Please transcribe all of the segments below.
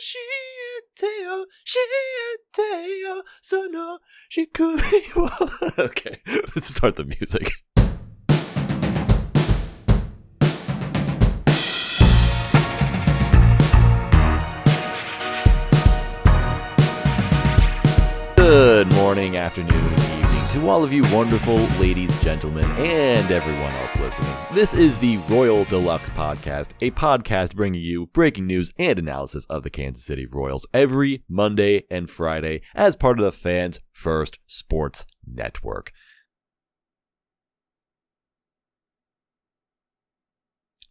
She tell, she tell, so no, she could be. okay, let's start the music. Good morning, afternoon, to all of you wonderful ladies, gentlemen, and everyone else listening. This is the Royal Deluxe Podcast, a podcast bringing you breaking news and analysis of the Kansas City Royals every Monday and Friday as part of the Fans First Sports Network.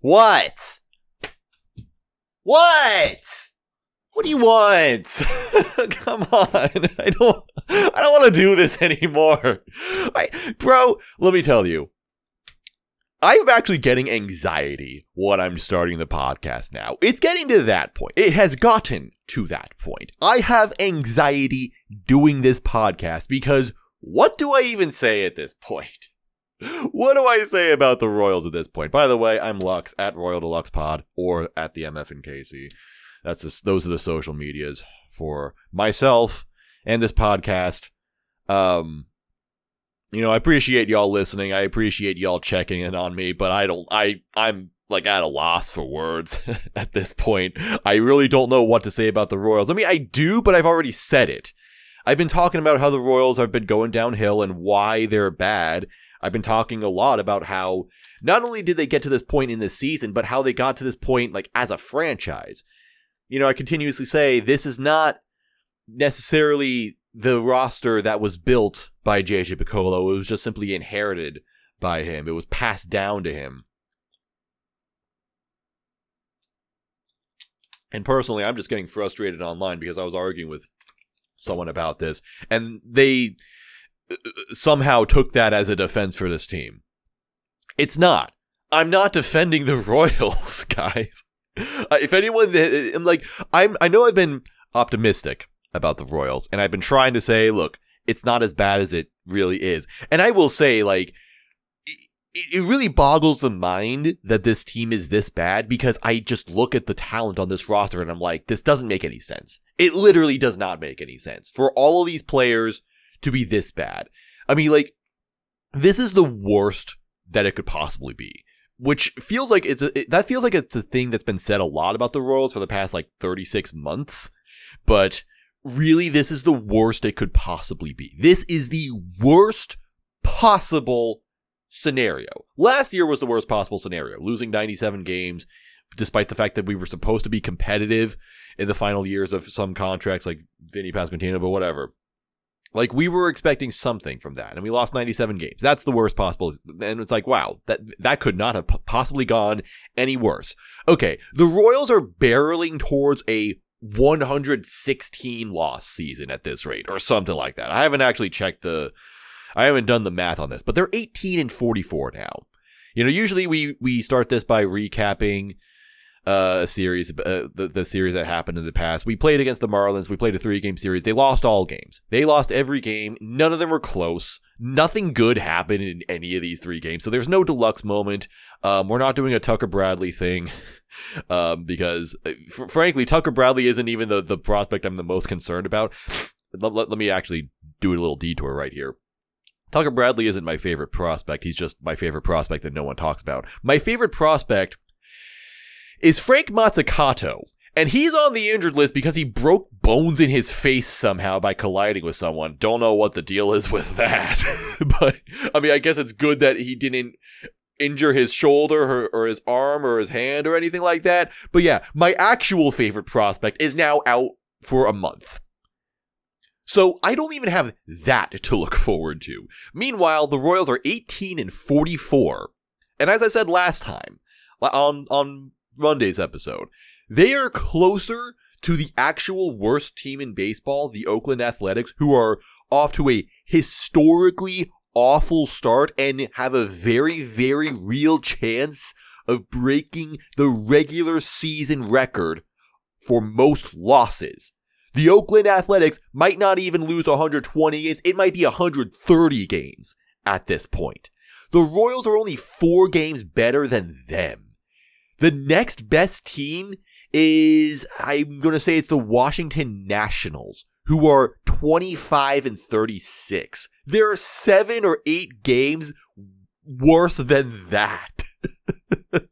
What? What? What do you want? Come on. I don't I don't want to do this anymore. I bro, let me tell you. I'm actually getting anxiety when I'm starting the podcast now. It's getting to that point. It has gotten to that point. I have anxiety doing this podcast because what do I even say at this point? What do I say about the Royals at this point? By the way, I'm Lux at Royal Deluxe Pod or at the MF and KC. That's just, those are the social medias for myself and this podcast. Um, you know, I appreciate y'all listening. I appreciate y'all checking in on me, but I don't. I I'm like at a loss for words at this point. I really don't know what to say about the Royals. I mean, I do, but I've already said it. I've been talking about how the Royals have been going downhill and why they're bad. I've been talking a lot about how not only did they get to this point in this season, but how they got to this point like as a franchise. You know, I continuously say this is not necessarily the roster that was built by JJ Picollo. It was just simply inherited by him. It was passed down to him. And personally, I'm just getting frustrated online because I was arguing with someone about this, and they uh, somehow took that as a defense for this team. It's not. I'm not defending the Royals, guys. Uh, if anyone, I'm like, I'm. I know I've been optimistic about the Royals, and I've been trying to say, look, it's not as bad as it really is. And I will say, like, it, it really boggles the mind that this team is this bad because I just look at the talent on this roster and I'm like, this doesn't make any sense. It literally does not make any sense for all of these players to be this bad. I mean, like, this is the worst that it could possibly be. Which feels like it's a, it, that feels like it's a thing that's been said a lot about the Royals for the past like 36 months. But really, this is the worst it could possibly be. This is the worst possible scenario. Last year was the worst possible scenario, losing 97 games, despite the fact that we were supposed to be competitive in the final years of some contracts like Vinny Pasquantino, but whatever. Like we were expecting something from that, and we lost 97 games. That's the worst possible. And it's like, wow, that that could not have possibly gone any worse. Okay, the Royals are barreling towards a 116 loss season at this rate, or something like that. I haven't actually checked the, I haven't done the math on this, but they're 18 and 44 now. You know, usually we we start this by recapping uh, a series, uh, the the series that happened in the past. We played against the Marlins. We played a three game series. They lost all games. They lost every game. None of them were close. Nothing good happened in any of these three games. So there's no deluxe moment. Um, we're not doing a Tucker Bradley thing. Um, because uh, fr- frankly, Tucker Bradley isn't even the, the prospect I'm the most concerned about. Let, let, let me actually do a little detour right here. Tucker Bradley isn't my favorite prospect. He's just my favorite prospect that no one talks about. My favorite prospect is Frank Mazzucato. And he's on the injured list because he broke bones in his face somehow by colliding with someone. Don't know what the deal is with that. but, I mean, I guess it's good that he didn't injure his shoulder or, or his arm or his hand or anything like that. But yeah, my actual favorite prospect is now out for a month. So I don't even have that to look forward to. Meanwhile, the Royals are 18 and 44. And as I said last time on on Monday's episode, they are closer to the actual worst team in baseball, the Oakland Athletics, who are off to a historically awful start and have a very, very real chance of breaking the regular season record for most losses. The Oakland Athletics might not even lose 120 games, it might be 130 games at this point. The Royals are only four games better than them. The next best team is, I'm going to say it's the Washington Nationals, who are 25 and 36. There are seven or eight games worse than that.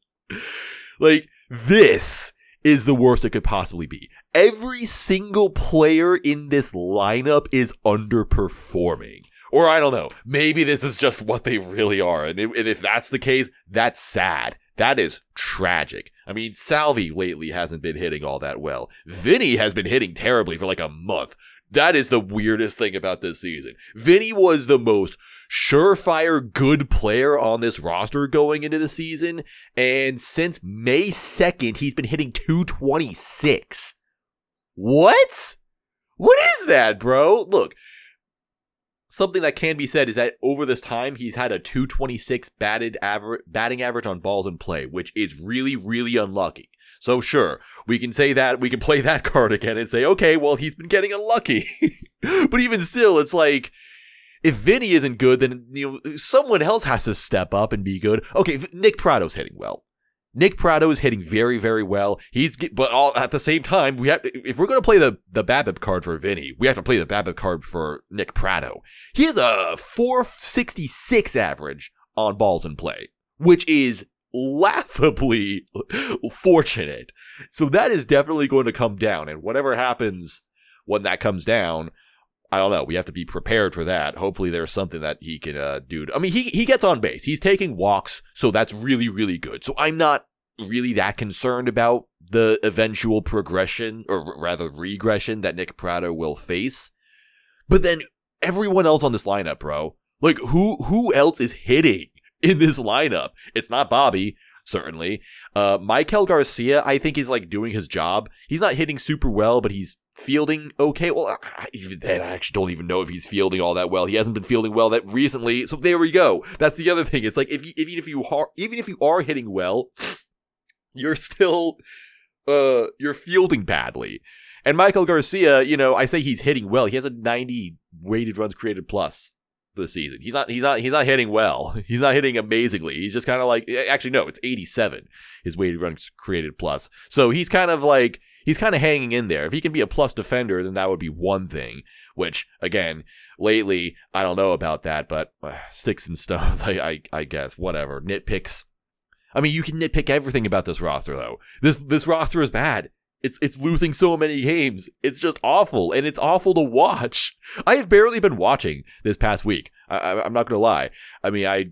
like, this is the worst it could possibly be. Every single player in this lineup is underperforming. Or I don't know, maybe this is just what they really are. And if, that's the case, that's sad. That is tragic. I mean, Salvy lately hasn't been hitting all that well. Vinny has been hitting terribly for like a month. That is the weirdest thing about this season. Vinny was the most surefire good player on this roster going into the season. And since May 2nd, he's been hitting 226. What? What is that, bro? Look, something that can be said is that over this time he's had a 226 batted average batting average on balls in play, which is really really unlucky. So sure, we can say that we can play that card again and say, okay, well he's been getting unlucky. but even still, it's like if Vinny isn't good, then you know someone else has to step up and be good. Okay, Nick Pratto's hitting well. Nick Pratto is hitting very, very well. He's but all at the same time, we have if we're going to play the the BABIP card for Vinny, we have to play the BABIP card for Nick Pratto. He has a 466 average on balls in play, which is laughably fortunate. So that is definitely going to come down, and whatever happens when that comes down, I don't know. We have to be prepared for that. Hopefully, there's something that he can uh, do. I mean, he he gets on base. He's taking walks, so that's really really good. So I'm not really that concerned about the eventual progression or rather regression that Nick Pratto will face. But then everyone else on this lineup, bro, like who who else is hitting in this lineup? It's not Bobby certainly. Uh, Maikel Garcia, I think, is like doing his job. He's not hitting super well, but he's fielding okay. Well, even then, I actually don't even know if he's fielding all that well. He hasn't been fielding well that recently. So there we go. That's the other thing. It's like if you, even if you are even if you are hitting well, you're still uh you're fielding badly. And Maikel Garcia, you know, I say he's hitting well. He has a 90 weighted runs created plus this season. He's not he's not he's not hitting well. He's not hitting amazingly. He's just kind of like actually no, it's 87 his weighted runs created plus. So he's kind of like he's kind of hanging in there. If he can be a plus defender, then that would be one thing. Which again, lately I don't know about that, but uh, sticks and stones. I, I I guess whatever nitpicks. I mean, you can nitpick everything about this roster though. This this roster is bad. It's it's losing so many games. It's just awful, and it's awful to watch. I have barely been watching this past week. I, am not gonna lie. I mean, I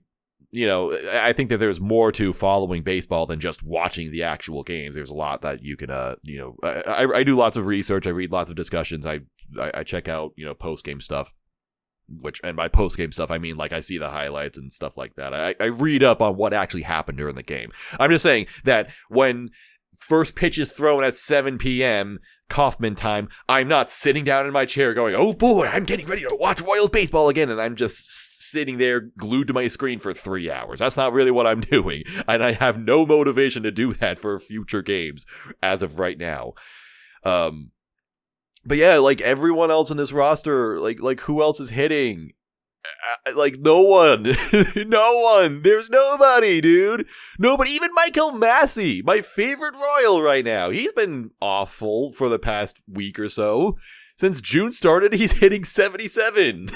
you know, I think that there's more to following baseball than just watching the actual games. There's a lot that you can, uh, you know, I, I do lots of research. I read lots of discussions. I I, I check out you know post game stuff. Which and by post game stuff I mean like I see the highlights and stuff like that. I, I read up on what actually happened during the game. I'm just saying that when first pitch is thrown at 7 p.m. Kauffman time, I'm not sitting down in my chair going, oh boy, I'm getting ready to watch Royals baseball again. And I'm just sitting there glued to my screen for three hours. That's not really what I'm doing. And I have no motivation to do that for future games as of right now. Um, but yeah, like everyone else in this roster, like like who else is hitting? like no one no one there's nobody dude nobody even michael massey my favorite royal right now he's been awful for the past week or so since june started he's hitting 77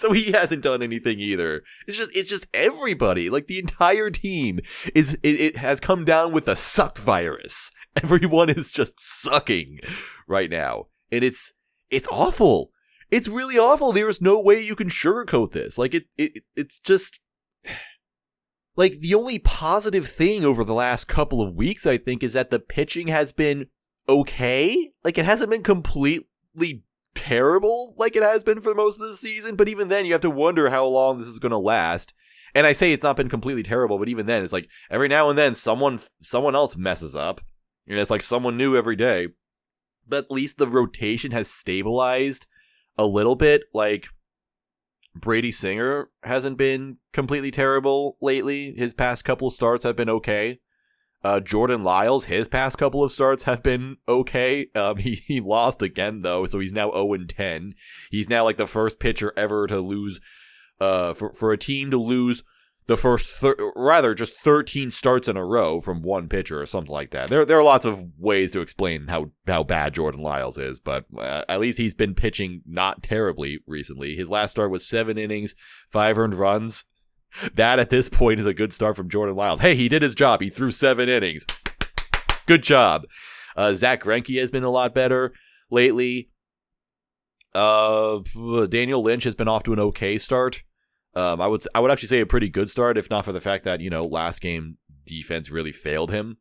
so he hasn't done anything either it's just it's just everybody like the entire team is it, it has come down with a suck virus everyone is just sucking right now and it's it's awful it's really awful. There's no way you can sugarcoat this. Like it, it it's just like the only positive thing over the last couple of weeks I think is that the pitching has been okay. Like it hasn't been completely terrible like it has been for most of the season, but even then you have to wonder how long this is going to last. And I say it's not been completely terrible, but even then it's like every now and then someone someone else messes up And it's like someone new every day. But at least the rotation has stabilized a little bit. Like Brady Singer hasn't been completely terrible lately. His past couple starts have been okay. Uh, Jordan Lyles, his past couple of starts have been okay. Um, he, he lost again though, so he's now 0 10. He's now like the first pitcher ever to lose, uh, for, for a team to lose the first, thir- rather just 13 starts in a row from one pitcher or something like that. There, there are lots of ways to explain how, how bad Jordan Lyles is, but uh, at least he's been pitching not terribly recently. His last start was seven innings, five earned runs. That at this point is a good start from Jordan Lyles. Hey, he did his job. He threw seven innings. Good job. Uh, Zack Greinke has been a lot better lately. Uh, Daniel Lynch has been off to an okay start. Um, I would I would actually say a pretty good start, if not for the fact that you know last game defense really failed him.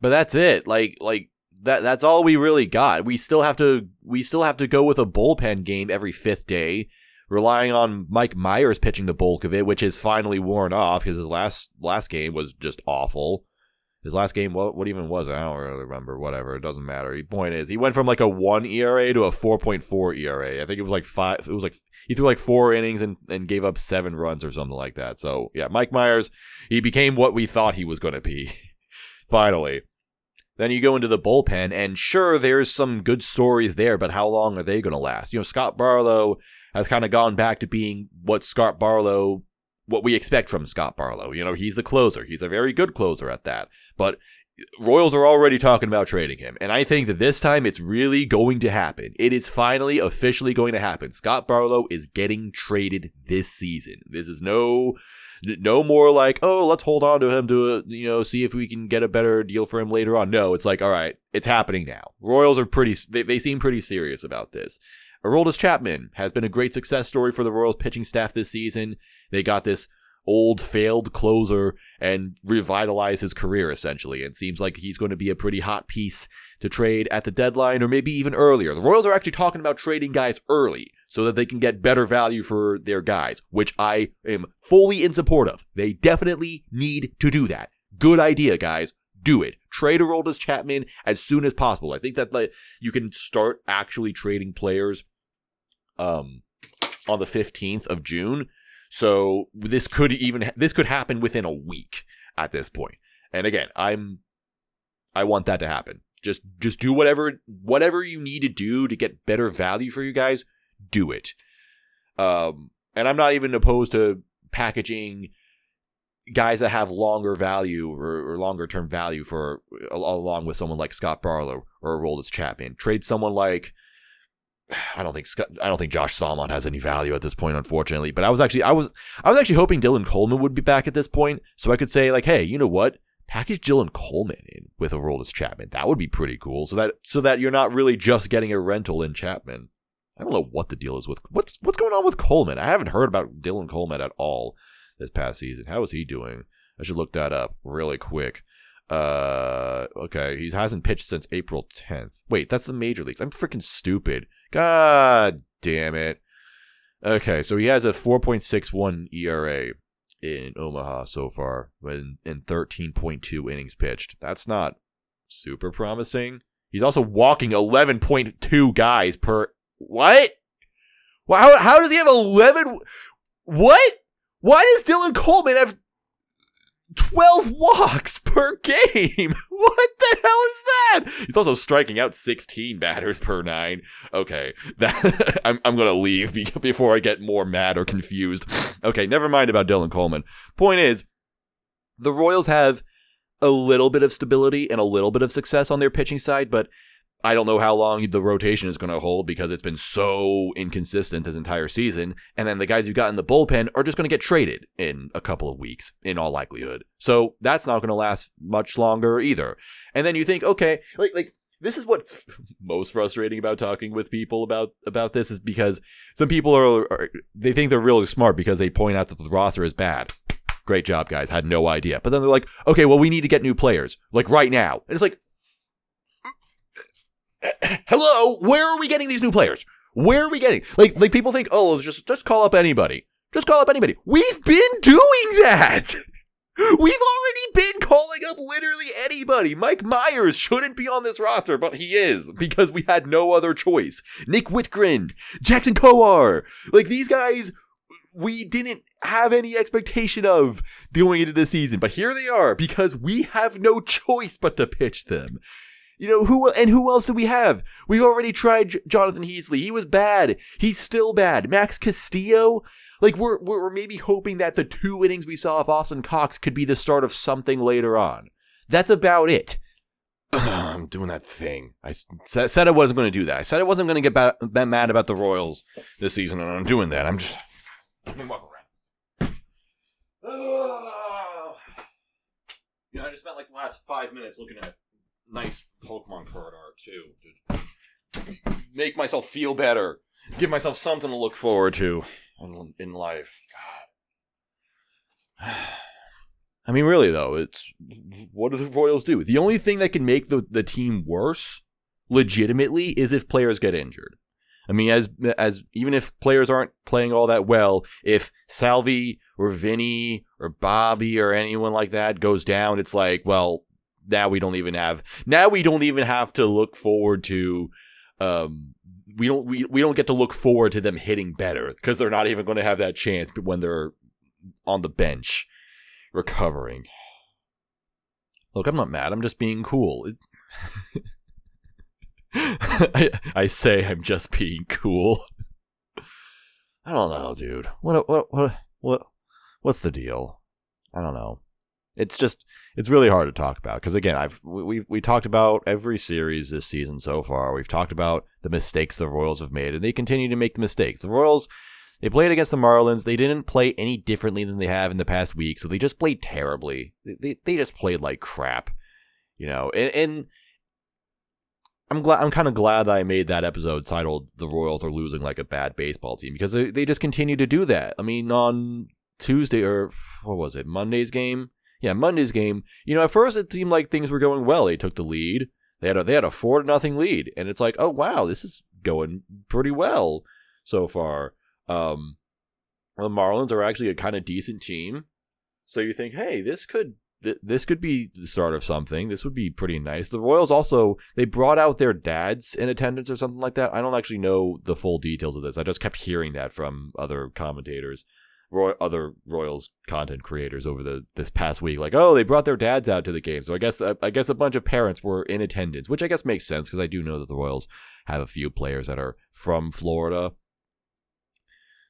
But that's it. Like like that that's all we really got. We still have to we still have to go with a bullpen game every fifth day, relying on Mike Mayers pitching the bulk of it, which is finally worn off because his last last game was just awful. His last game, what what even was it? I don't really remember. Whatever, it doesn't matter. The point is, he went from like a one ERA to a four point four ERA. I think it was like five. It was like he threw like four innings and, and gave up seven runs or something like that. So yeah, Mike Mayers, he became what we thought he was going to be. Finally. Then you go into the bullpen, and sure, there's some good stories there, but how long are they going to last? You know, Scott Barlow has kind of gone back to being what Scott Barlow what we expect from Scott Barlow. You know, he's the closer. He's a very good closer at that. But uh, Royals are already talking about trading him. And I think that this time it's really going to happen. It is finally officially going to happen. Scott Barlow is getting traded this season. This is no no more like, oh, let's hold on to him to, uh, you know, see if we can get a better deal for him later on. No, it's like, all right, it's happening now. Royals are pretty, they, they seem pretty serious about this. Aroldis Chapman has been a great success story for the Royals pitching staff this season. They got this old failed closer and revitalize his career essentially. It seems like he's going to be a pretty hot piece to trade at the deadline or maybe even earlier. The Royals are actually talking about trading guys early so that they can get better value for their guys, which I am fully in support of. They definitely need to do that. Good idea, guys. Do it. Trade Aroldis Chapman as soon as possible. I think that like you can start actually trading players um on the 15th of June so this could even this could happen within a week at this point. And again, I'm I want that to happen. Just just do whatever whatever you need to do to get better value for you guys, do it. Um and I'm not even opposed to packaging guys that have longer value or, or longer term value for along with someone like Scott Barlow or Aroldis Chapman. Trade someone like I don't think Scott, I don't think Josh Staumont has any value at this point, unfortunately. But I was actually I was I was actually hoping Dylan Coleman would be back at this point, so I could say like, hey, you know what? Package Dylan Coleman in with Aroldis Chapman. That would be pretty cool. So that so that you're not really just getting a rental in Chapman. I don't know what the deal is with what's what's going on with Coleman. I haven't heard about Dylan Coleman at all this past season. How is he doing? I should look that up really quick. Uh, okay, he hasn't pitched since April 10th. Wait, that's the major leagues. I'm freaking stupid. God damn it. Okay, so he has a 4.61 ERA in Omaha so far, in, in 13.2 innings pitched. That's not super promising. He's also walking 11.2 guys per. What? How, how does he have 11? What? Why does Dylan Coleman have 12 walks per game. What the hell is that? He's also striking out 16 batters per nine. Okay, that I'm, I'm to leave before I get more mad or confused. Okay, never mind about Dylan Coleman. Point is, the Royals have a little bit of stability and a little bit of success on their pitching side, but I don't know how long the rotation is going to hold because it's been so inconsistent this entire season. And then the guys you got in the bullpen are just going to get traded in a couple of weeks, in all likelihood. So that's not going to last much longer either. And then you think, okay, like, like, this is what's most frustrating about talking with people about about this is because some people are, are they think they're really smart because they point out that the roster is bad. Great job, guys. Had no idea. But then they're like, okay, well, we need to get new players, like right now. And it's like, hello, where are we getting these new players? Where are we getting like like people think, oh, just just call up anybody. Just call up anybody. We've been doing that. We've already been calling up literally anybody. Mike Mayers shouldn't be on this roster, but he is because we had no other choice. Nick Wittgren, Jackson Kowar, like these guys, we didn't have any expectation of going into the season, but here they are because we have no choice but to pitch them. You know who and who else do we have? We've already tried J- Jonathan Heasley. He was bad. He's still bad. Max Castillo. Like we're we're maybe hoping that the two innings we saw of Austin Cox could be the start of something later on. That's about it. I'm doing that thing. I said I wasn't going to do that. I said I wasn't going to get ba- mad about the Royals this season, and I'm doing that. I'm just. Let me walk around. You know, I just spent like the last five minutes looking at nice Pokemon card art too. To make myself feel better. Give myself something to look forward to in, in life. God. I mean, really though, it's what do the Royals do? The only thing that can make the, the team worse, legitimately, is if players get injured. I mean, as as even if players aren't playing all that well, if Salvy or Vinny or Bobby or anyone like that goes down, it's like, well, now we don't even have now we don't even have to look forward to um we don't we, we don't get to look forward to them hitting better because they're not even going to have that chance when they're on the bench recovering. Look, I'm not mad. I'm just being cool. It- I, I say I'm just being cool. I don't know, dude. What what what what what's the deal? I don't know. It's just it's really hard to talk about because again, I've we we talked about every series this season so far. We've talked about the mistakes the Royals have made, and they continue to make the mistakes. The Royals they played against the Marlins. They didn't play any differently than they have in the past week, so they just played terribly. They they, they just played like crap, you know. And, and I'm glad. I'm kind of glad that I made that episode titled "The Royals Are Losing Like a Bad Baseball Team" because they they just continue to do that. I mean, on Tuesday or what was it, Monday's game? Yeah, Monday's game. You know, at first it seemed like things were going well. They took the lead. They had a they had a four to nothing lead, and it's like, oh wow, this is going pretty well so far. Um, the Marlins are actually a kind of decent team, so you think, hey, this could th- this could be the start of something. This would be pretty nice. The Royals also they brought out their dads in attendance or something like that. I don't actually know the full details of this. I just kept hearing that from other commentators, Roy- other Royals content creators over the this past week. Like, oh, they brought their dads out to the game. So I guess I guess a bunch of parents were in attendance, which I guess makes sense because I do know that the Royals have a few players that are from Florida.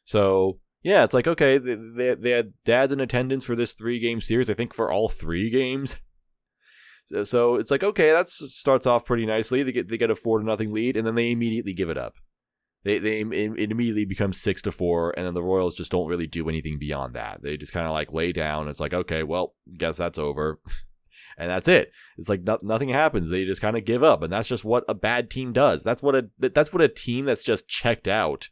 So yeah, it's like okay, they, they they had dads in attendance for this three game series. I think for all three games. So, so it's like okay, that starts off pretty nicely. They get they get a four to nothing lead, and then they immediately give it up. They they it immediately becomes six to four, and then the Royals just don't really do anything beyond that. They just kind of like lay down. It's like okay, well, guess that's over, and that's it. It's like no, nothing happens. They just kind of give up, and that's just what a bad team does. That's what a that's what a team that's just checked out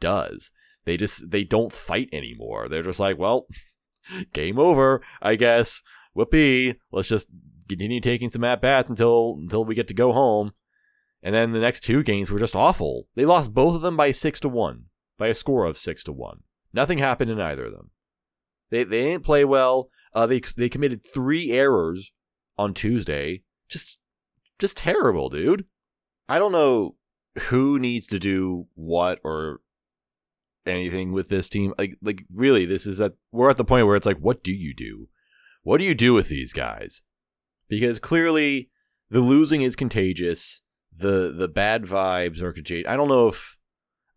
does they just they don't fight anymore. They're just like, well, game over, I guess. Whoopee. Let's just continue taking some at bats until until we get to go home. And then the next two games were just awful. They lost both of them by six to one, by a score of six to one. Nothing happened in either of them. They they didn't play well. Uh, they they committed three errors on Tuesday. Just just terrible, dude. I don't know who needs to do what or anything with this team. Like like really, this is at we're at the point where it's like, what do you do? What do you do with these guys? Because clearly the losing is contagious. The the bad vibes are contagious. I don't know if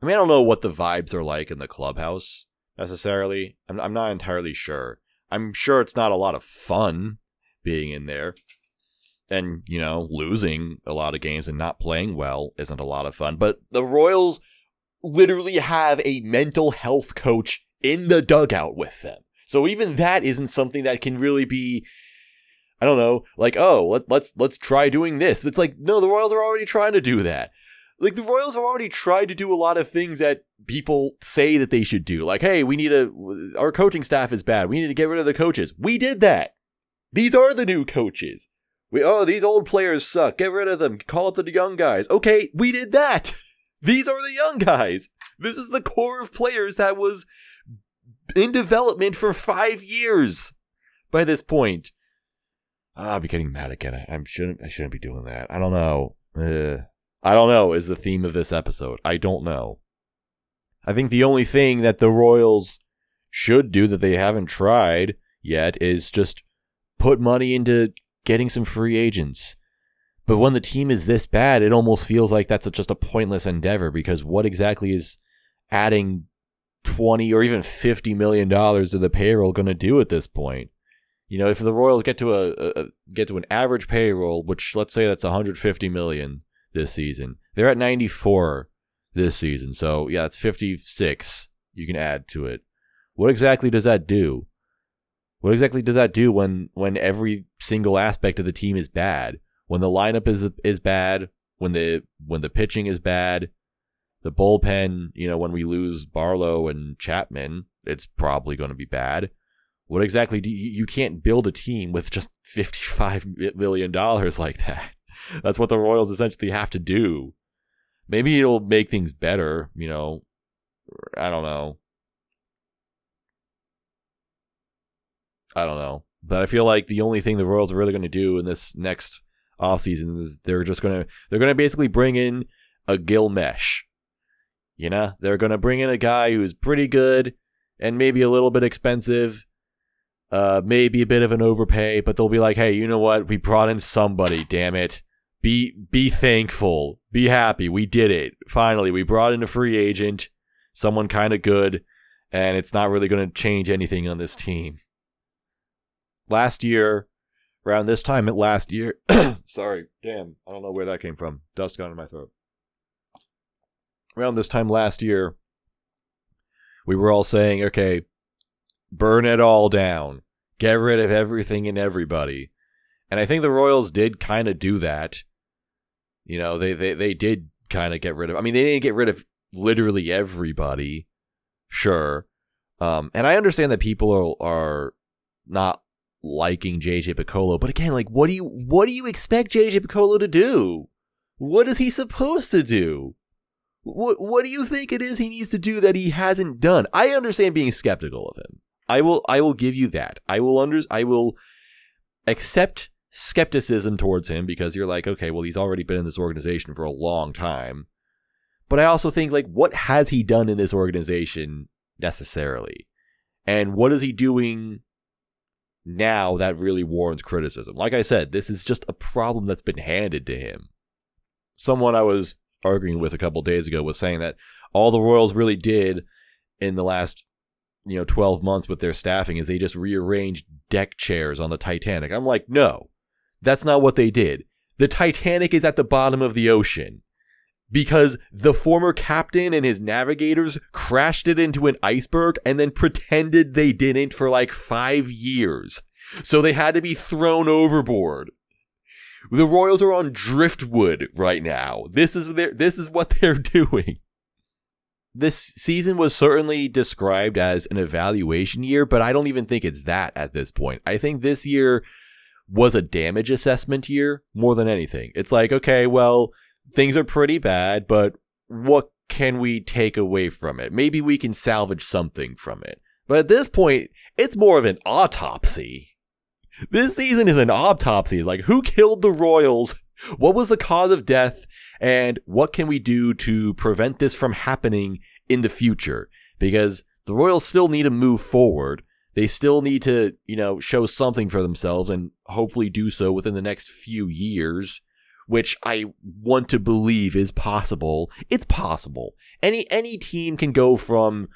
I mean I don't know what the vibes are like in the clubhouse necessarily. I'm I'm not entirely sure. I'm sure it's not a lot of fun being in there. And, you know, losing a lot of games and not playing well isn't a lot of fun. But the Royals literally have a mental health coach in the dugout with them. So even that isn't something that can really be I don't know, like, oh, let, let's let's try doing this. It's like, no, the Royals are already trying to do that. Like the Royals have already tried to do a lot of things that people say that they should do. Like, hey, we need a our coaching staff is bad. We need to get rid of the coaches. We did that. These are the new coaches. We oh, these old players suck. Get rid of them. Call up the young guys. Okay, we did that. These are the young guys. This is the core of players that was in development for five years by this point, I'll be getting mad again. I, I shouldn't. I shouldn't be doing that. I don't know. Uh, I don't know. Is the theme of this episode? I don't know. I think the only thing that the Royals should do that they haven't tried yet is just put money into getting some free agents. But when the team is this bad, it almost feels like that's just a pointless endeavor because what exactly is adding 20 or even 50 million dollars to the payroll going to do at this point? You know, if the Royals get to a, a, get to an average payroll, which let's say that's 150 million this season, they're at 94 this season. So yeah, it's 56 you can add to it. What exactly does that do? What exactly does that do when when every single aspect of the team is bad? When the lineup is is bad, when the when the pitching is bad, the bullpen, you know, when we lose Barlow and Chapman, it's probably going to be bad. What exactly do you, you can't build a team with just 55 million dollars like that. That's what the Royals essentially have to do. Maybe it'll make things better, you know. I don't know. I don't know. But I feel like the only thing the Royals are really going to do in this next offseason is they're just going to they're going to basically bring in a Gil Meche. You know, they're going to bring in a guy who's pretty good and maybe a little bit expensive. Uh, maybe a bit of an overpay, but they'll be like, "Hey, you know what? We brought in somebody. Damn it! Be be thankful. Be happy. We did it. Finally, we brought in a free agent, someone kind of good, and it's not really going to change anything on this team." last year, around this time at last year, sorry, damn, I don't know where that came from. Dust got in my throat. Around this time last year, we were all saying, okay, burn it all down, get rid of everything and everybody. And I think the Royals did kind of do that. You know, they, they, they did kind of get rid of, I mean, they didn't get rid of literally everybody, sure. Um, and I understand that people are, are not liking JJ Picollo, But again, like what do you what do you expect JJ Picollo to do? What is he supposed to do? What what do you think it is he needs to do that he hasn't done? I understand being skeptical of him. I will I will give you that. I will under I will accept skepticism towards him because you're like, okay, well he's already been in this organization for a long time. But I also think like what has he done in this organization necessarily? And what is he doing now that really warrants criticism. Like I said, this is just a problem that's been handed to him. Someone I was arguing with a couple days ago was saying that all the Royals really did in the last you know 12 months with their staffing is they just rearranged deck chairs on the Titanic. I'm like, "No. That's not what they did. The Titanic is at the bottom of the ocean." Because the former captain and his navigators crashed it into an iceberg and then pretended they didn't for like five years. So they had to be thrown overboard. The Royals are on driftwood right now. This is their, this is what they're doing. This season was certainly described as an evaluation year, but I don't even think it's that at this point. I think this year was a damage assessment year more than anything. It's like, okay, well, things are pretty bad, but what can we take away from it? Maybe we can salvage something from it. But at this point, it's more of an autopsy. This season is an autopsy. Like, who killed the Royals? What was the cause of death? And what can we do to prevent this from happening in the future? Because the Royals still need to move forward. They still need to, you know, show something for themselves and hopefully do so within the next few years which I want to believe is possible. It's possible. Any any team can go from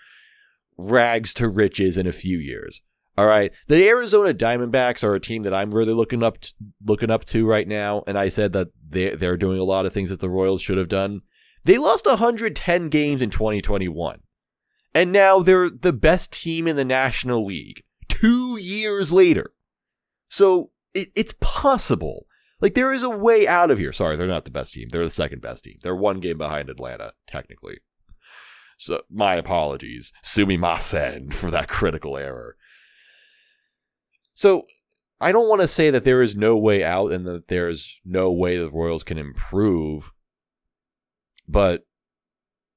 rags to riches in a few years. All right. The Arizona Diamondbacks are a team that I'm really looking up to, looking up to right now, and I said that they they're doing a lot of things that the Royals should have done. They lost 110 games in 2021. And now they're the best team in the National League 2 years later. So it, it's possible. Like there is a way out of here. Sorry, they're not the best team. They're the second best team. They're one game behind Atlanta, technically. So my apologies. Sumimasen for that critical error. So I don't want to say that there is no way out and that there's no way the Royals can improve. But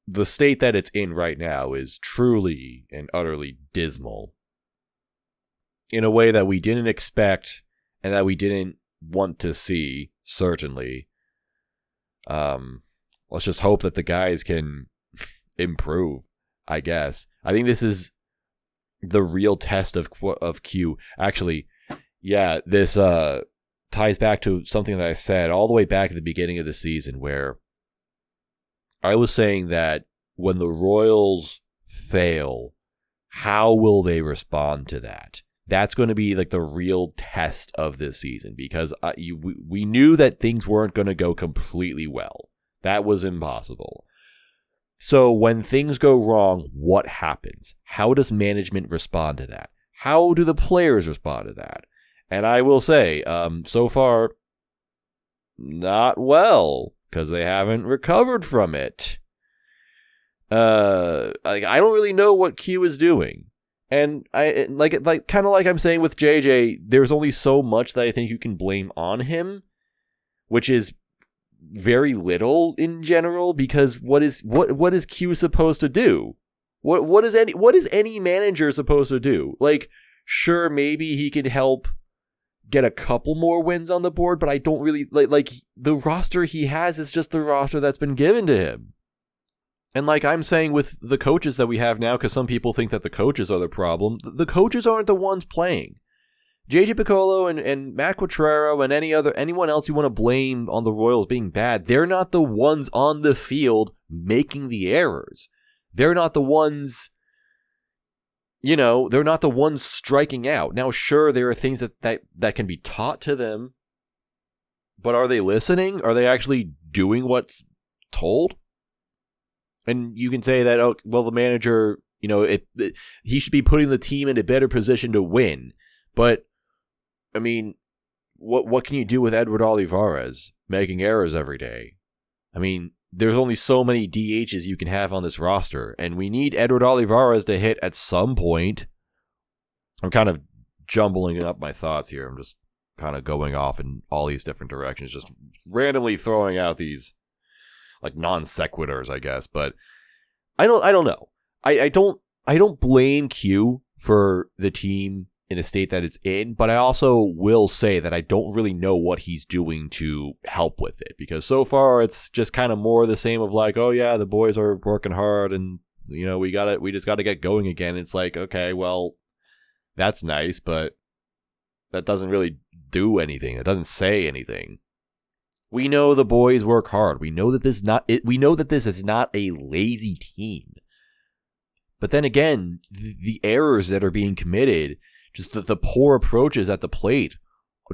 the state that it's in right now is truly and utterly dismal. in a way that we didn't expect and that we didn't want to see, certainly. Um, let's just hope that the guys can improve, I guess. I think this is the real test of of Q. Actually, yeah, this uh ties back to something that I said all the way back at the beginning of the season where I was saying that when the Royals fail, how will they respond to that? That's going to be like the real test of this season because uh, you, we, we knew that things weren't going to go completely well. That was impossible. So when things go wrong, what happens? How does management respond to that? How do the players respond to that? And I will say, um, so far, not well because they haven't recovered from it. Uh, like I don't really know what Q is doing, and I like like kind of like I'm saying with JJ. There's only so much that I think you can blame on him, which is very little in general. Because what is what what is Q supposed to do? What what is any what is any manager supposed to do? Like, sure, maybe he could help get a couple more wins on the board, but I don't really like like the roster he has is just the roster that's been given to him. And like I'm saying with the coaches that we have now, because some people think that the coaches are the problem, the coaches aren't the ones playing. JJ Picollo and, and Matt Quatraro and any other anyone else you want to blame on the Royals being bad, they're not the ones on the field making the errors. They're not the ones you know, they're not the ones striking out. Now, sure, there are things that, that, that can be taught to them, but are they listening? Are they actually doing what's told? And you can say that, oh, well, the manager, you know, it, it, he should be putting the team in a better position to win. But, I mean, what what can you do with Edward Olivares making errors every day? I mean, there's only so many DHs you can have on this roster, and we need Edward Olivares to hit at some point. I'm kind of jumbling up my thoughts here. I'm just kind of going off in all these different directions, just randomly throwing out these like non sequiturs, I guess. But I don't, I don't know. I, I don't, I don't blame Q for the team in the state that it's in, but I also will say that I don't really know what he's doing to help with it because so far it's just kind of more the same of like, oh yeah, the boys are working hard and you know, we got to we just got to get going again. It's like, okay, well, that's nice, but that doesn't really do anything. It doesn't say anything. We know the boys work hard. We know that this is not it, we know that this is not a lazy team. But then again, the, the errors that are being committed just the, the poor approaches at the plate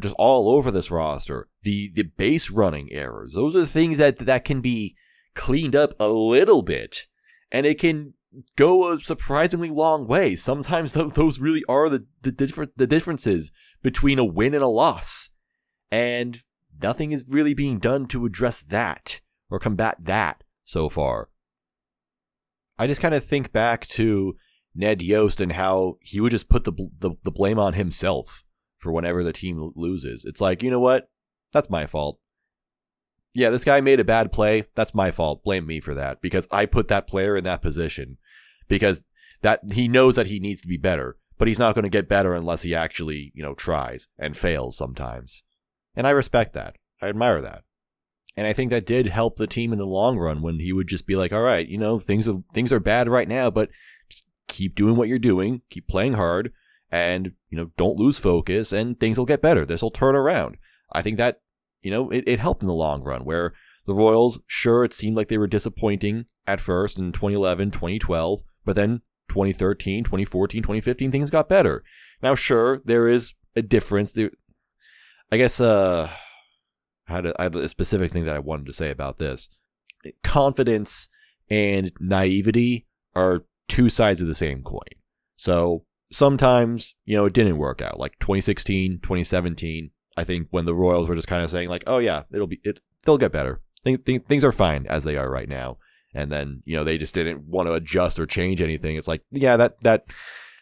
just all over this roster. The the base running errors. Those are things that that can be cleaned up a little bit, and it can go a surprisingly long way. Sometimes those really are the the different the differences between a win and a loss, and nothing is really being done to address that or combat that so far. I just kind of think back to Ned Yost and how he would just put the, the, the blame on himself for whenever the team loses. It's like, you know what? That's my fault. Yeah, this guy made a bad play. That's my fault. Blame me for that because I put that player in that position because that he knows that he needs to be better, but he's not going to get better unless he actually, you know, tries and fails sometimes. And I respect that. I admire that. And I think that did help the team in the long run when he would just be like, "All right, you know, things are things are bad right now, but keep doing what you're doing, keep playing hard, and you know don't lose focus, and things will get better. This will turn around. I think that you know it, it helped in the long run. Where the Royals, sure, it seemed like they were disappointing at first in 2011, 2012, but then 2013, 2014, 2015, things got better. Now, sure, there is a difference. There, I guess. Uh, I had, a, I had a specific thing that I wanted to say about this. Confidence and naivety are two sides of the same coin. So sometimes, you know, it didn't work out. Like 2016, 2017, I think when the Royals were just kind of saying like, "Oh yeah, it'll be it they'll get better. Th- th- things are fine as they are right now." And then, you know, they just didn't want to adjust or change anything. It's like, yeah, that that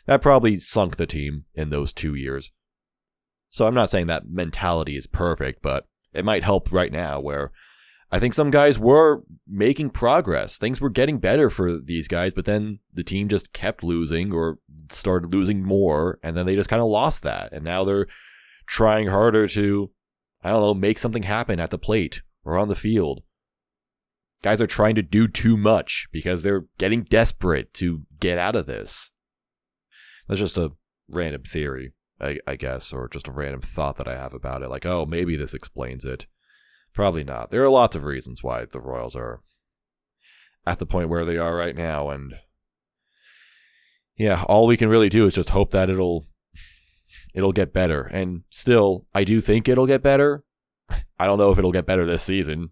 that probably sunk the team in those 2 years. So I'm not saying that mentality is perfect, but it might help right now where I think some guys were making progress. Things were getting better for these guys, but then the team just kept losing or started losing more, and then they just kind of lost that. And now they're trying harder to, I don't know, make something happen at the plate or on the field. Guys are trying to do too much because they're getting desperate to get out of this. That's just a random theory, I, I guess, or just a random thought that I have about it. Like, oh, maybe this explains it. Probably not. There are lots of reasons why the Royals are at the point where they are right now, and yeah, all we can really do is just hope that it'll it'll get better. And still, I do think it'll get better. I don't know if it'll get better this season.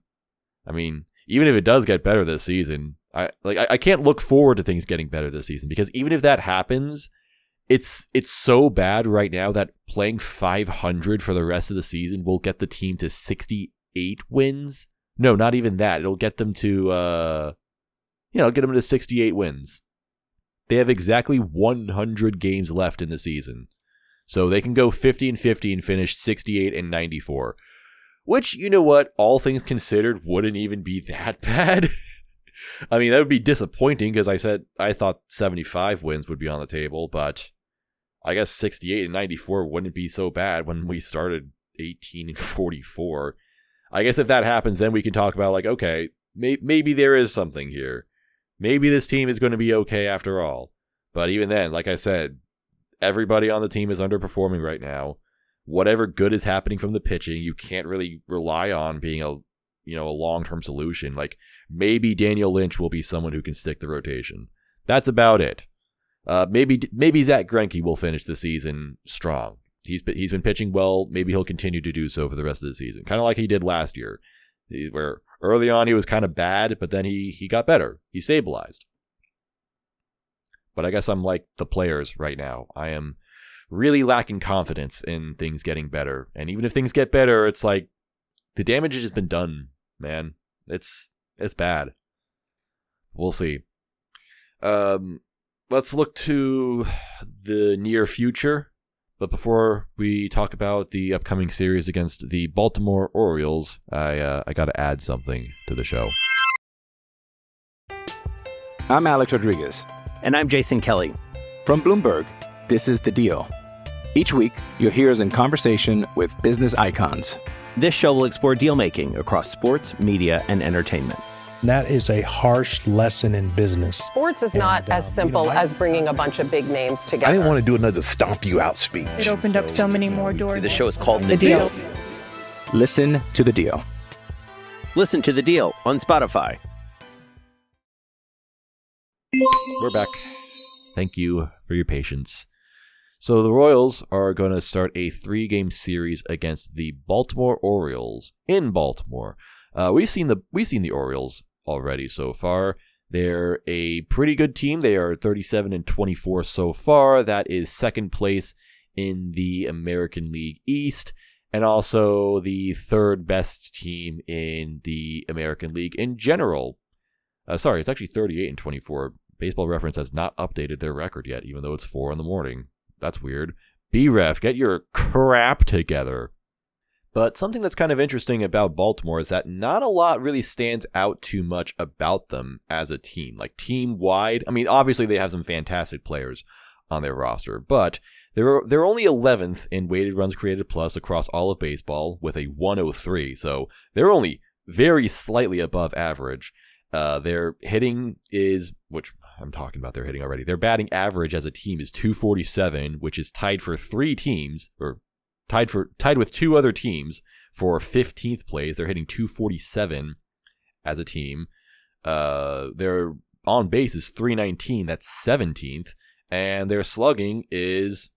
I mean, even if it does get better this season, I like I, I can't look forward to things getting better this season because even if that happens, it's it's so bad right now that playing 500 for the rest of the season will get the team to 60 eight wins. No, not even that. It'll get them to, uh, you know, get them to 68 wins. They have exactly 100 games left in the season. So they can go 50 and 50 and finish 68 and 94. Which, you know what, all things considered, wouldn't even be that bad. I mean, that would be disappointing because I said I thought 75 wins would be on the table, but I guess 68 and 94 wouldn't be so bad when we started 18 and 44. I guess if that happens, then we can talk about like, okay, may- maybe there is something here. Maybe this team is going to be okay after all. But even then, like I said, everybody on the team is underperforming right now. Whatever good is happening from the pitching, you can't really rely on being a you know a long term solution. Like maybe Daniel Lynch will be someone who can stick the rotation. That's about it. Uh, maybe maybe Zack Greinke will finish the season strong. He's been, he's been pitching well. Maybe he'll continue to do so for the rest of the season, kind of like he did last year, where early on he was kind of bad, but then he he got better. He stabilized. But I guess I'm like the players right now. I am really lacking confidence in things getting better, and even if things get better, it's like the damage has been done, man. It's it's bad. We'll see. Um, let's look to the near future. But before we talk about the upcoming series against the Baltimore Orioles, I uh, I got to add something to the show. I'm Alex Rodriguez. And I'm Jason Kelly. From Bloomberg, this is The Deal. Each week, you'll hear us in conversation with business icons. This show will explore deal making across sports, media, and entertainment. That is a harsh lesson in business. Sports is And, not uh, as you simple know, I- as bringing a bunch of big names together. I didn't want to do another stomp you out speech. It opened up so many more doors. The show is called The Deal. Listen to The Deal. Listen to the deal on Spotify. We're back. Thank you for your patience. So the Royals are going to start a three-game series against the Baltimore Orioles in Baltimore. Uh, we've seen the we've seen the Orioles already so far. They're a pretty good team. They are 37 and 24 so far. That is second place in the American League East and also the third best team in the American League in general. Uh, sorry, it's actually 38 and 24. Baseball Reference has not updated their record yet, even though it's 4 in the morning. That's weird. BREF, get your crap together. But something that's kind of interesting about Baltimore is that not a lot really stands out too much about them as a team. Like team wide, I mean, obviously they have some fantastic players on their roster, but they're they're only 11th in weighted runs created plus across all of baseball with a 103. So they're only very slightly above average. Uh, their hitting is, which I'm talking about their hitting already. Their batting average as a team is 247, which is tied for three teams, or tied for tied with two other teams for 15th place. They're hitting 247 as a team. Uh, their on base is 319. That's 17th, and their slugging is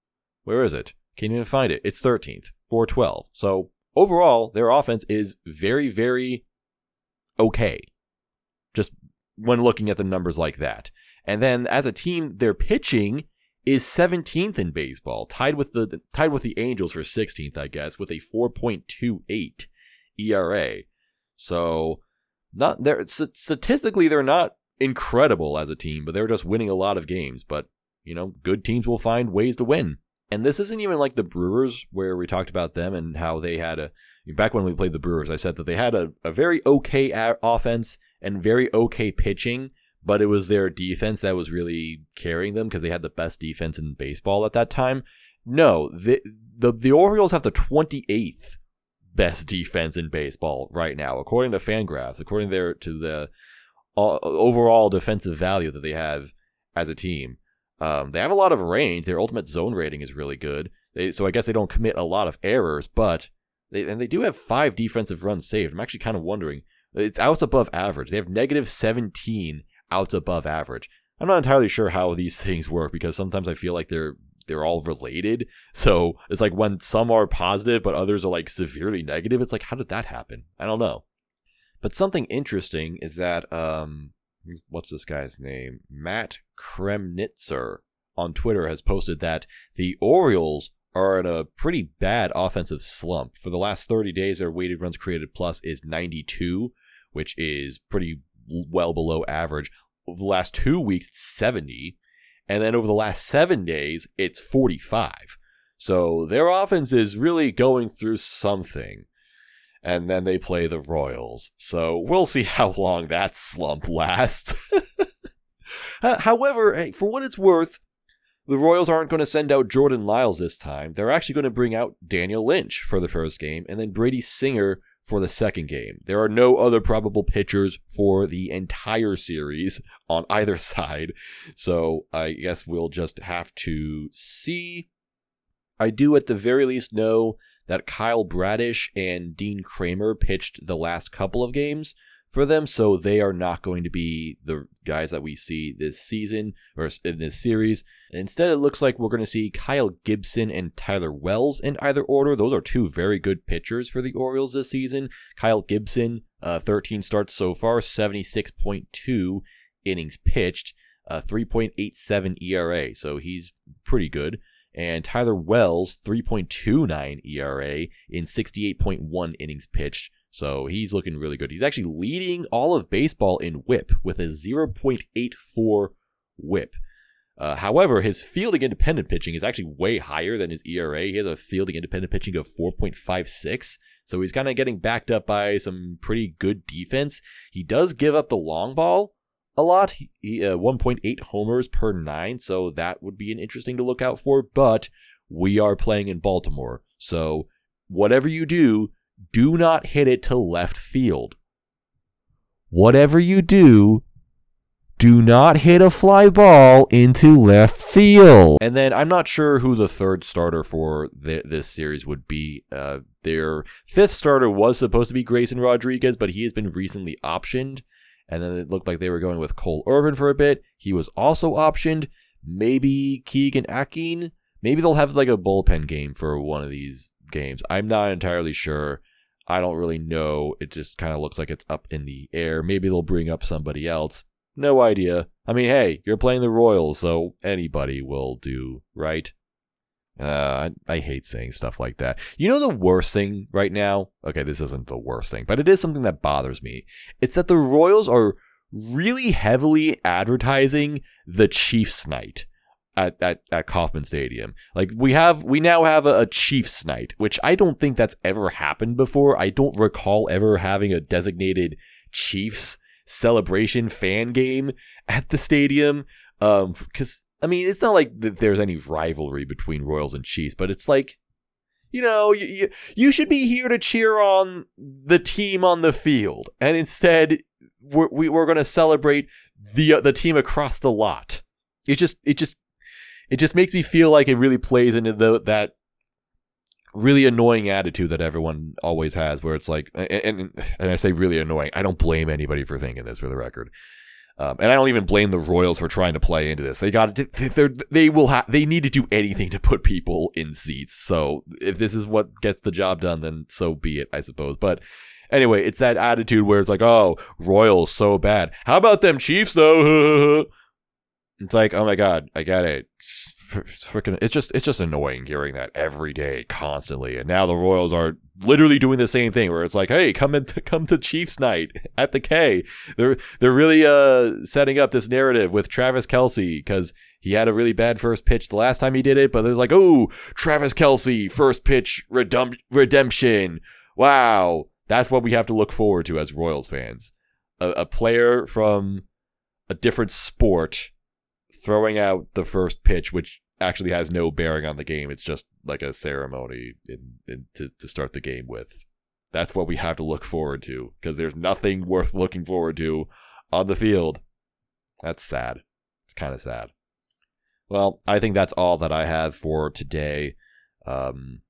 where is it? Can't even find it. It's 13th, 412. So overall, their offense is very, very okay. Just when looking at the numbers like that. And then as a team, their pitching is 17th in baseball, tied with the tied with the Angels for 16th, I guess, with a 4.28 ERA. So not they're statistically they're not incredible as a team, but they're just winning a lot of games. But you know, good teams will find ways to win. And this isn't even like the Brewers, where we talked about them and how they had a. Back when we played the Brewers, I said that they had a, a very okay offense and very okay pitching, but it was their defense that was really carrying them because they had the best defense in baseball at that time. No, the, the, the Orioles have the 28th best defense in baseball right now, according to Fangraphs, according there to the uh, overall defensive value that they have as a team. Um, they have a lot of range. Their ultimate zone rating is really good. They, so I guess they don't commit a lot of errors, but they, and they do have five defensive runs saved. I'm actually kind of wondering. It's outs above average. They have negative 17 outs above average. I'm not entirely sure how these things work because sometimes I feel like they're they're all related. So it's like when some are positive but others are like severely negative. It's like how did that happen? I don't know. But something interesting is that um what's this guy's name? Matt Kremnitzer on Twitter has posted that the Orioles are in a pretty bad offensive slump. For the last 30 days, their weighted runs created plus is 92, which is pretty well below average. Over the last two weeks, it's 70. And then over the last seven days, it's 45. So their offense is really going through something and then they play the Royals. So we'll see how long that slump lasts. However, for what it's worth, the Royals aren't going to send out Jordan Lyles this time. They're actually going to bring out Daniel Lynch for the first game and then Brady Singer for the second game. There are no other probable pitchers for the entire series on either side. So I guess we'll just have to see. I do at the very least know that Kyle Bradish and Dean Kremer pitched the last couple of games for them, so they are not going to be the guys that we see this season or in this series. Instead, it looks like we're going to see Kyle Gibson and Tyler Wells in either order. Those are two very good pitchers for the Orioles this season. Kyle Gibson, uh, 13 starts so far, 76.2 innings pitched, uh, 3.87 ERA, so he's pretty good and Tyler Wells 3.29 ERA in 68.1 innings pitched. So he's looking really good. He's actually leading all of baseball in WHIP with a 0.84 WHIP. Uh, however, his fielding independent pitching is actually way higher than his ERA. He has a fielding independent pitching of 4.56. So he's kind of getting backed up by some pretty good defense. He does give up the long ball, a lot. He, uh, 1.8 homers per nine, so that would be an interesting to look out for. But we are playing in Baltimore, so whatever you do, do not hit it to left field. Whatever you do, do not hit a fly ball into left field. And then I'm not sure who the third starter for th- this series would be. Uh, their fifth starter was supposed to be Grayson Rodriguez, but he has been recently optioned. And then it looked like they were going with Cole Irvin for a bit. He was also optioned. Maybe Keegan Akin. Maybe they'll have like a bullpen game for one of these games. I'm not entirely sure. I don't really know. It just kind of looks like it's up in the air. Maybe they'll bring up somebody else. No idea. I mean, hey, you're playing the Royals, so anybody will do, right? Uh, I, I hate saying stuff like that. You know the worst thing right now? Okay, this isn't the worst thing, but it is something that bothers me. It's that the Royals are really heavily advertising the Chiefs night at, at, at Kauffman Stadium. Like we have we now have a, a Chiefs night, which I don't think that's ever happened before. I don't recall ever having a designated Chiefs celebration fan game at the stadium. Um, because I mean, it's not like that there's any rivalry between Royals and Chiefs, but it's like, you know, you, you, you should be here to cheer on the team on the field, and instead we're we, are we are going to celebrate the uh, the team across the lot. It just it just it just makes me feel like it really plays into the that really annoying attitude that everyone always has, where it's like, and, and, I say really annoying. I don't blame anybody for thinking this, for the record. Um, and I don't even blame the Royals for trying to play into this. They got they they will have they need to do anything to put people in seats. So if this is what gets the job done, then so be it, I suppose. But anyway, it's that attitude where it's like, oh, Royals so bad. How about them Chiefs though? it's like, oh my god, I get it. freaking it's just it's just annoying hearing that every day constantly and now the royals are literally doing the same thing where it's like hey come into come to chiefs night at the k. They're they're really uh setting up this narrative with travis Kelce because he had a really bad first pitch the last time he did it but there's like oh travis Kelce first pitch redemption. Wow. That's what we have to look forward to as royals fans. A, a player from a different sport throwing out the first pitch, which actually has no bearing on the game. It's just like a ceremony in, in to, to start the game with. That's what we have to look forward to because there's nothing worth looking forward to on the field. That's sad. It's kind of sad. Well, I think that's all that I have for today. Um,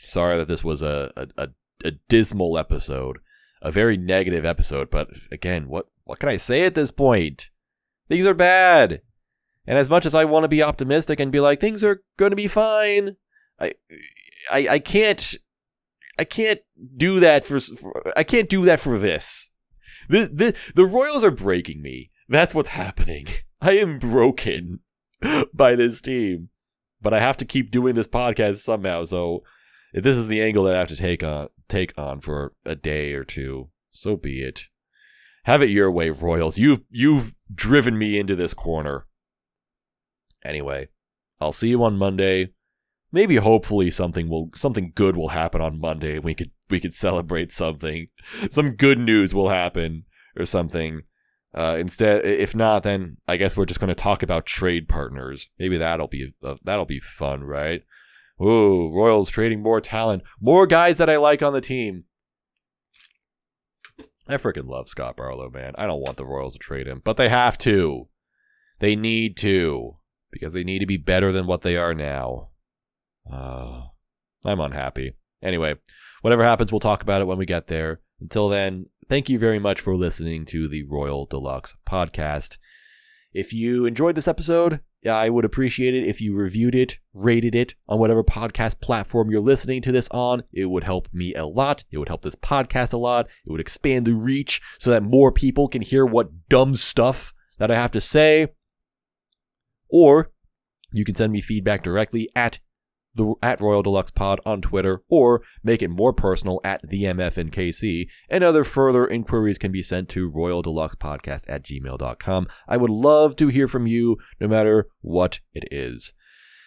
sorry that this was a, a, a, a dismal episode, a very negative episode. But again, what what can I say at this point? Things are bad. And as much as I want to be optimistic and be like things are going to be fine, I, I I can't I can't do that for I can't do that for this. The the the Royals are breaking me. That's what's happening. I am broken by this team. But I have to keep doing this podcast somehow. So if this is the angle that I have to take on take on for a day or two, so be it. Have it your way, Royals. You've you've driven me into this corner. Anyway, I'll see you on Monday. Maybe hopefully something will something good will happen on Monday. We could we could celebrate something. Some good news will happen or something. Uh, instead, if not, then I guess we're just going to talk about trade partners. Maybe that'll be uh, that'll be fun, right? Ooh, Royals trading more talent, more guys that I like on the team. I freaking love Scott Barlow, man. I don't want the Royals to trade him, but they have to. They need to because they need to be better than what they are now. Uh, I'm unhappy. Anyway, whatever happens, we'll talk about it when we get there. Until then, thank you very much for listening to the Royal Delux podcast. If you enjoyed this episode, I would appreciate it if you reviewed it, rated it on whatever podcast platform you're listening to this on. It would help me a lot. It would help this podcast a lot. It would expand the reach so that more people can hear what dumb stuff that I have to say. Or you can send me feedback directly at the at Royal Delux Pod on Twitter, or make it more personal at the MFNKC, and other further inquiries can be sent to Royal Delux Podcast at gmail.com. I would love to hear from you, no matter what it is.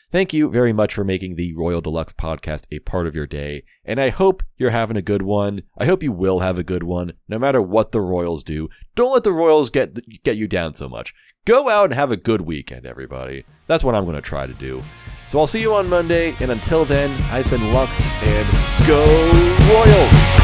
Thank you very much for making the Royal Delux podcast a part of your day, and I hope you're having a good one. I hope you will have a good one, no matter what the Royals do. Don't let the Royals get get you down so much. Go out and have a good weekend, everybody. That's what I'm going to try to do. So I'll see you on Monday, and until then, I've been Lux, and go Royals!